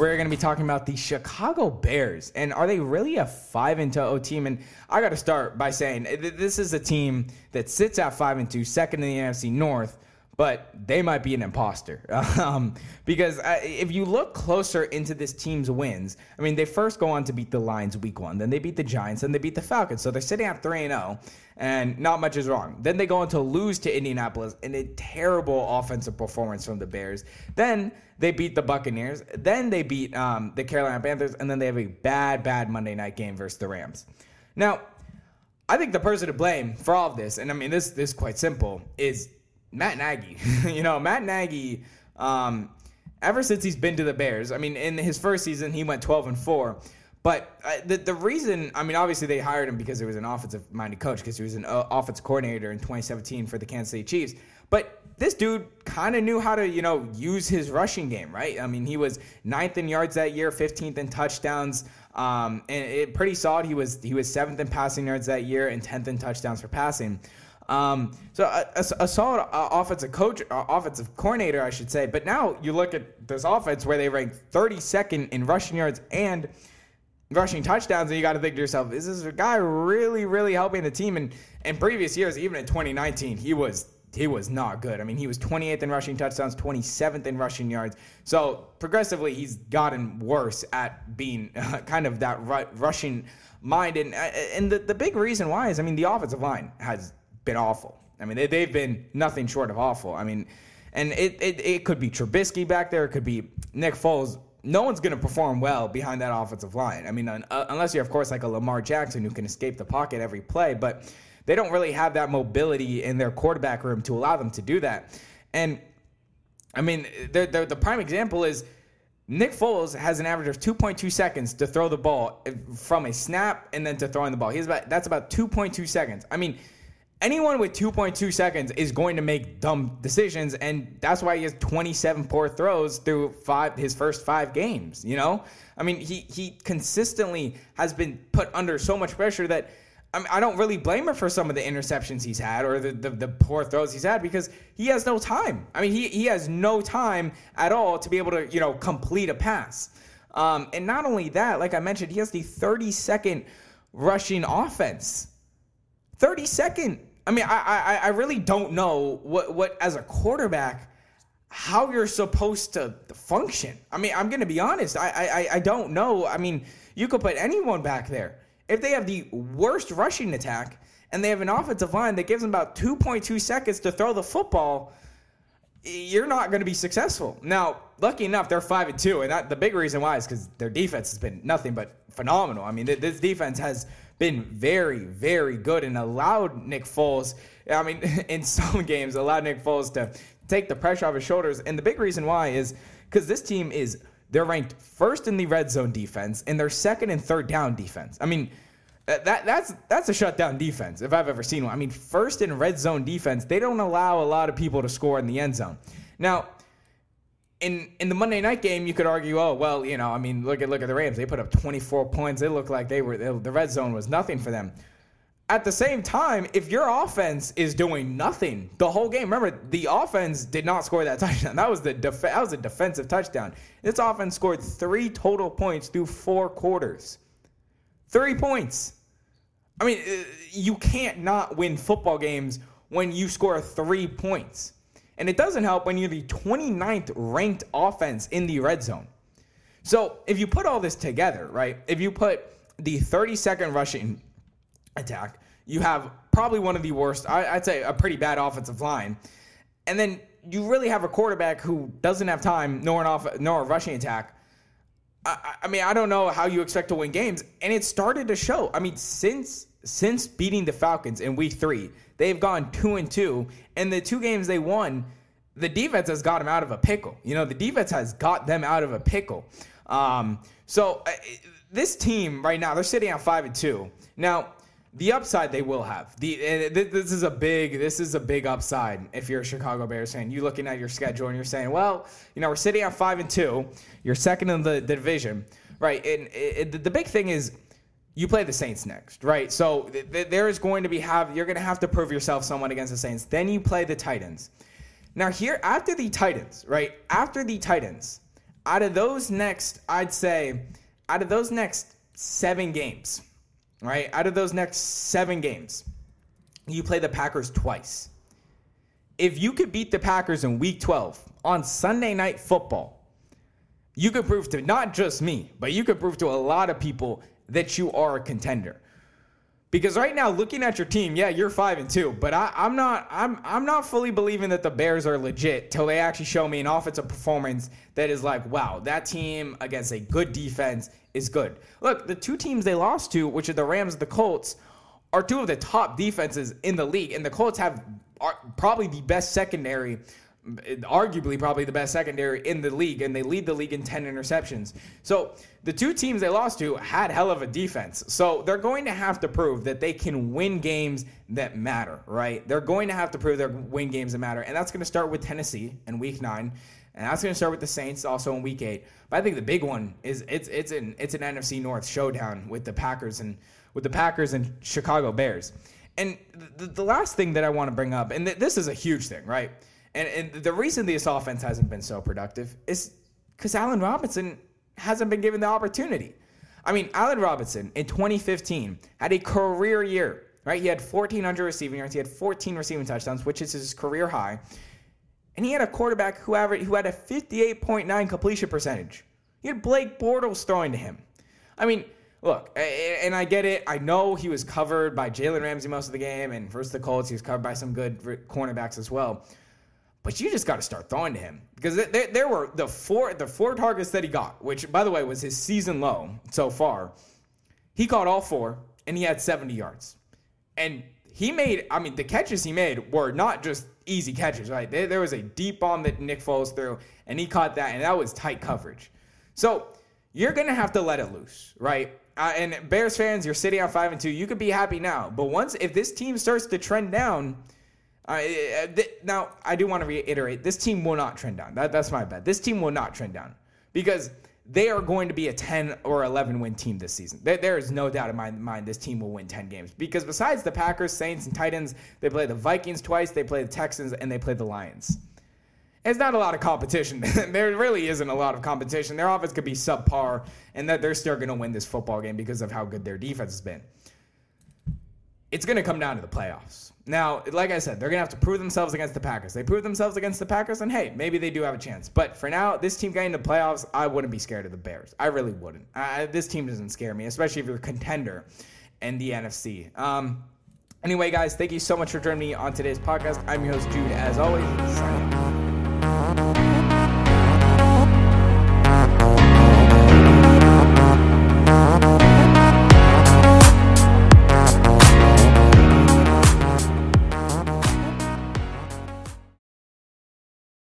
we're going to be talking about the Chicago Bears. And are they really a 5 and 2 team? And I got to start by saying this is a team that sits at 5 and 2, second in the NFC North but they might be an imposter. Um, because uh, if you look closer into this team's wins, I mean, they first go on to beat the Lions week one, then they beat the Giants, then they beat the Falcons. So they're sitting at 3 and 0, and not much is wrong. Then they go on to lose to Indianapolis in a terrible offensive performance from the Bears. Then they beat the Buccaneers. Then they beat um, the Carolina Panthers, and then they have a bad, bad Monday night game versus the Rams. Now, I think the person to blame for all of this, and I mean, this, this is quite simple, is Matt Nagy. you know, Matt Nagy, um, ever since he's been to the Bears, I mean, in his first season, he went 12 and 4. But uh, the, the reason, I mean, obviously they hired him because he was an offensive minded coach, because he was an uh, offensive coordinator in 2017 for the Kansas City Chiefs. But this dude kind of knew how to, you know, use his rushing game, right? I mean, he was ninth in yards that year, 15th in touchdowns, um, and it pretty solid. He was he was seventh in passing yards that year and 10th in touchdowns for passing. Um, so a, a, a solid uh, offensive coach, uh, offensive coordinator, I should say. But now you look at this offense where they rank 32nd in rushing yards and rushing touchdowns, and you got to think to yourself, is this guy really, really helping the team? And in previous years, even in 2019, he was he was not good. I mean, he was 28th in rushing touchdowns, 27th in rushing yards. So progressively, he's gotten worse at being uh, kind of that ru- rushing mind. And uh, and the, the big reason why is, I mean, the offensive line has been awful. I mean, they, they've been nothing short of awful. I mean, and it, it, it could be Trubisky back there. It could be Nick Foles. No one's going to perform well behind that offensive line. I mean, uh, unless you're, of course, like a Lamar Jackson who can escape the pocket every play, but they don't really have that mobility in their quarterback room to allow them to do that. And I mean, they're, they're, the prime example is Nick Foles has an average of 2.2 seconds to throw the ball from a snap and then to throwing the ball. He's about that's about 2.2 seconds. I mean, anyone with 2.2 seconds is going to make dumb decisions and that's why he has 27 poor throws through five his first five games you know i mean he he consistently has been put under so much pressure that I, mean, I don't really blame him for some of the interceptions he's had or the, the, the, poor throws he's had because he has no time. I mean, he, he has no time at all to be able to, you know, complete a pass. Um, and not only that, like I mentioned, he has the 32nd rushing offense. 32nd. I mean, I, I, I really don't know what, what as a quarterback how you're supposed to function. I mean, I'm going to be honest. I, I, I don't know. I mean, you could put anyone back there. If they have the worst rushing attack and they have an offensive line that gives them about 2.2 seconds to throw the football, you're not going to be successful. Now, lucky enough, they're five and two, and that, the big reason why is because their defense has been nothing but phenomenal. I mean, this defense has been very, very good and allowed Nick Foles, I mean, in some games, allowed Nick Foles to take the pressure off his shoulders. And the big reason why is because this team is, they're ranked first in the red zone defense and they're second and third down defense. I mean, uh, that, that's that's a shutdown defense if I've ever seen one. I mean, first in red zone defense, they don't allow a lot of people to score in the end zone. Now, in in the Monday night game, you could argue, oh well, you know, I mean, look at look at the Rams. They put up 24 points. They looked like they were the red zone was nothing for them. At the same time, if your offense is doing nothing the whole game, remember the offense did not score that touchdown. That was the def- that was a defensive touchdown. This offense scored three total points through four quarters. Three points. I mean, uh, you can't not win football games when you score three points. And it doesn't help when you're the 29th ranked offense in the red zone. So if you put all this together, right? If you put the 32nd rushing attack, you have probably one of the worst, I'd say a pretty bad offensive line. And then you really have a quarterback who doesn't have time nor an off nor a rushing attack. I, I mean, I don't know how you expect to win games, and it started to show. I mean, since since beating the Falcons in Week Three, They've gone two and two, and the two games they won, the defense has got them out of a pickle. You know, the defense has got them out of a pickle. Um, so uh, this team right now, they're sitting at five and two. Now, the upside they will have. The this is a big this is a big upside if you're a Chicago Bears fan. You looking at your schedule and you're saying, well, you know, we're sitting at five and two. You're second in the, the division, right? And it, the big thing is you play the Saints next, right? So th- th- there is going to be have you're going to have to prove yourself somewhat against the Saints. Then you play the Titans. Now here after the Titans, right? After the Titans, out of those next, I'd say, out of those next seven games, right? Out of those next seven games, you play the Packers twice. If you could beat the Packers in week 12 on Sunday night football, you could prove to not just me, but you could prove to a lot of people that you are a contender. Because right now, looking at your team, yeah, you're five and two, but I, am not. I'm I'm not fully believing that the Bears are legit till they actually show me an offensive performance that is like, wow, that team against a good defense is good. Look, the two teams they lost to, which are the Rams and the Colts, are two of the top defenses in the league, and the Colts have probably the best secondary arguably probably the best secondary in the league, and they lead the league in 10 interceptions. So the two teams they lost to had hell of a defense. So they're going to have to prove that they can win games that matter, right? They're going to have to prove they win games that matter. And that's going to start with Tennessee in week nine. And that's going to start with the Saints also in week eight. But I think the big one is it's it's an it's an NFC North showdown with the Packers and with the Packers and Chicago Bears. And the, the last thing that I want to bring up, and th- this is a huge thing, right? And, and the reason this offense hasn't been so productive is because Allen Robinson hasn't been given the opportunity. I mean, Allen Robinson in 2015 had a career year, right? He had 1,400 receiving yards, he had 14 receiving touchdowns, which is his career high. And he had a quarterback who, averaged, who had a 58.9 completion percentage. He had Blake Bortles throwing to him. I mean, look, and I get it. I know he was covered by Jalen Ramsey most of the game, and versus the Colts, he was covered by some good cornerbacks as well. But you just got to start throwing to him because there, there were the four the four targets that he got, which by the way was his season low so far. He caught all four and he had 70 yards, and he made. I mean, the catches he made were not just easy catches, right? There, there was a deep bomb that Nick Foles threw, and he caught that, and that was tight coverage. So you're gonna have to let it loose, right? Uh, and Bears fans, you're sitting on five and two. You could be happy now, but once if this team starts to trend down th- now, I do want to reiterate this team will not trend down. That, that's my bet. This team will not trend down because they are going to be a 10 or 11 win team this season. There, there is no doubt in my mind this team will win 10 games because besides the Packers, Saints, and Titans, they play the Vikings twice, they play the Texans, and they play the Lions. It's not a lot of competition. there really isn't a lot of competition. Their offense could be subpar, and that they're still going to win this football game because of how good their defense has been. It's going to come down to the playoffs. Now, like I said, they're going to have to prove themselves against the Packers. They prove themselves against the Packers, and hey, maybe they do have a chance. But for now, this team getting to playoffs, I wouldn't be scared of the Bears. I really wouldn't. Uh, this team doesn't scare me, especially if you're a contender in the NFC. Um, anyway, guys, thank you so much for joining me on today's podcast. I'm your host, Jude, as always.